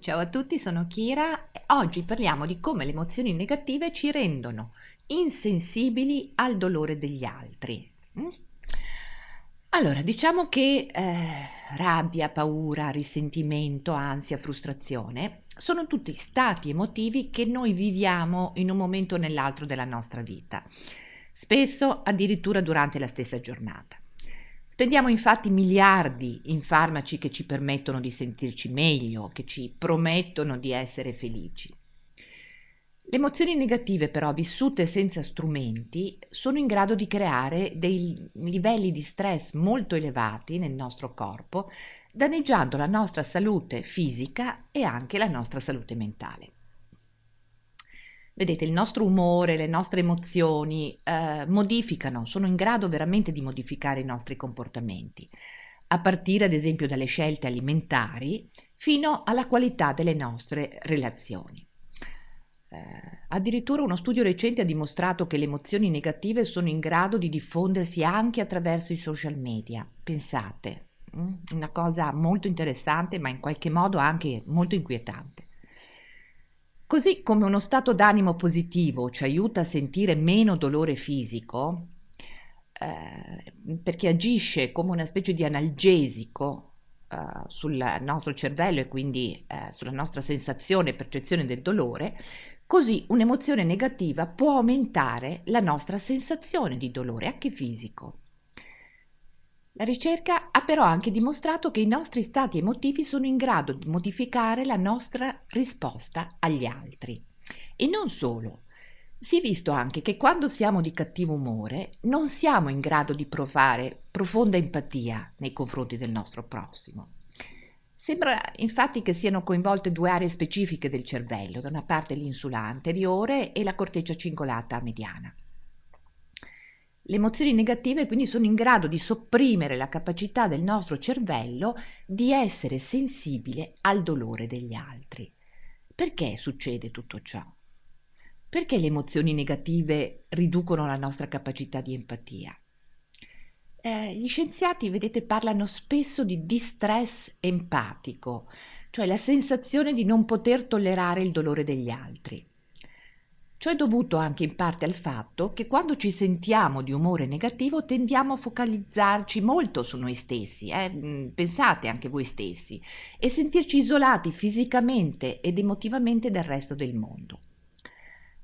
Ciao a tutti, sono Kira e oggi parliamo di come le emozioni negative ci rendono insensibili al dolore degli altri. Mm? Allora, diciamo che eh, rabbia, paura, risentimento, ansia, frustrazione sono tutti stati emotivi che noi viviamo in un momento o nell'altro della nostra vita, spesso addirittura durante la stessa giornata. Spendiamo infatti miliardi in farmaci che ci permettono di sentirci meglio, che ci promettono di essere felici. Le emozioni negative però vissute senza strumenti sono in grado di creare dei livelli di stress molto elevati nel nostro corpo, danneggiando la nostra salute fisica e anche la nostra salute mentale. Vedete, il nostro umore, le nostre emozioni eh, modificano, sono in grado veramente di modificare i nostri comportamenti, a partire ad esempio dalle scelte alimentari fino alla qualità delle nostre relazioni. Eh, addirittura uno studio recente ha dimostrato che le emozioni negative sono in grado di diffondersi anche attraverso i social media. Pensate? Mm, una cosa molto interessante ma in qualche modo anche molto inquietante. Così come uno stato d'animo positivo ci aiuta a sentire meno dolore fisico, eh, perché agisce come una specie di analgesico eh, sul nostro cervello e quindi eh, sulla nostra sensazione e percezione del dolore, così un'emozione negativa può aumentare la nostra sensazione di dolore, anche fisico. La ricerca però anche dimostrato che i nostri stati emotivi sono in grado di modificare la nostra risposta agli altri. E non solo. Si è visto anche che quando siamo di cattivo umore non siamo in grado di provare profonda empatia nei confronti del nostro prossimo. Sembra infatti che siano coinvolte due aree specifiche del cervello, da una parte l'insula anteriore e la corteccia cingolata mediana. Le emozioni negative quindi sono in grado di sopprimere la capacità del nostro cervello di essere sensibile al dolore degli altri. Perché succede tutto ciò? Perché le emozioni negative riducono la nostra capacità di empatia? Eh, gli scienziati, vedete, parlano spesso di distress empatico, cioè la sensazione di non poter tollerare il dolore degli altri. Ciò è dovuto anche in parte al fatto che quando ci sentiamo di umore negativo tendiamo a focalizzarci molto su noi stessi, eh? Mm, pensate anche voi stessi, e sentirci isolati fisicamente ed emotivamente dal resto del mondo.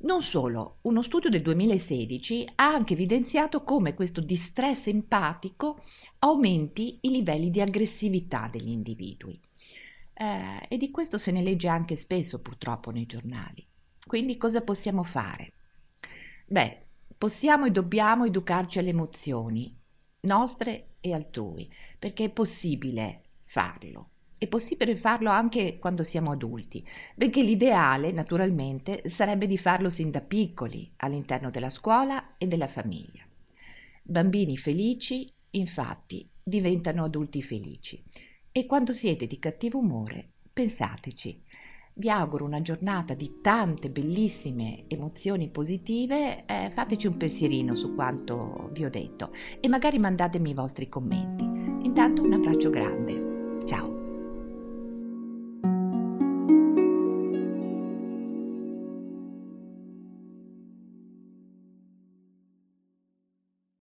Non solo, uno studio del 2016 ha anche evidenziato come questo distress empatico aumenti i livelli di aggressività degli individui. Eh, e di questo se ne legge anche spesso purtroppo nei giornali. Quindi cosa possiamo fare? Beh, possiamo e dobbiamo educarci alle emozioni, nostre e altrui, perché è possibile farlo. È possibile farlo anche quando siamo adulti, benché l'ideale, naturalmente, sarebbe di farlo sin da piccoli, all'interno della scuola e della famiglia. Bambini felici, infatti, diventano adulti felici. E quando siete di cattivo umore, pensateci, vi auguro una giornata di tante bellissime emozioni positive, eh, fateci un pensierino su quanto vi ho detto e magari mandatemi i vostri commenti. Intanto un abbraccio grande. Ciao!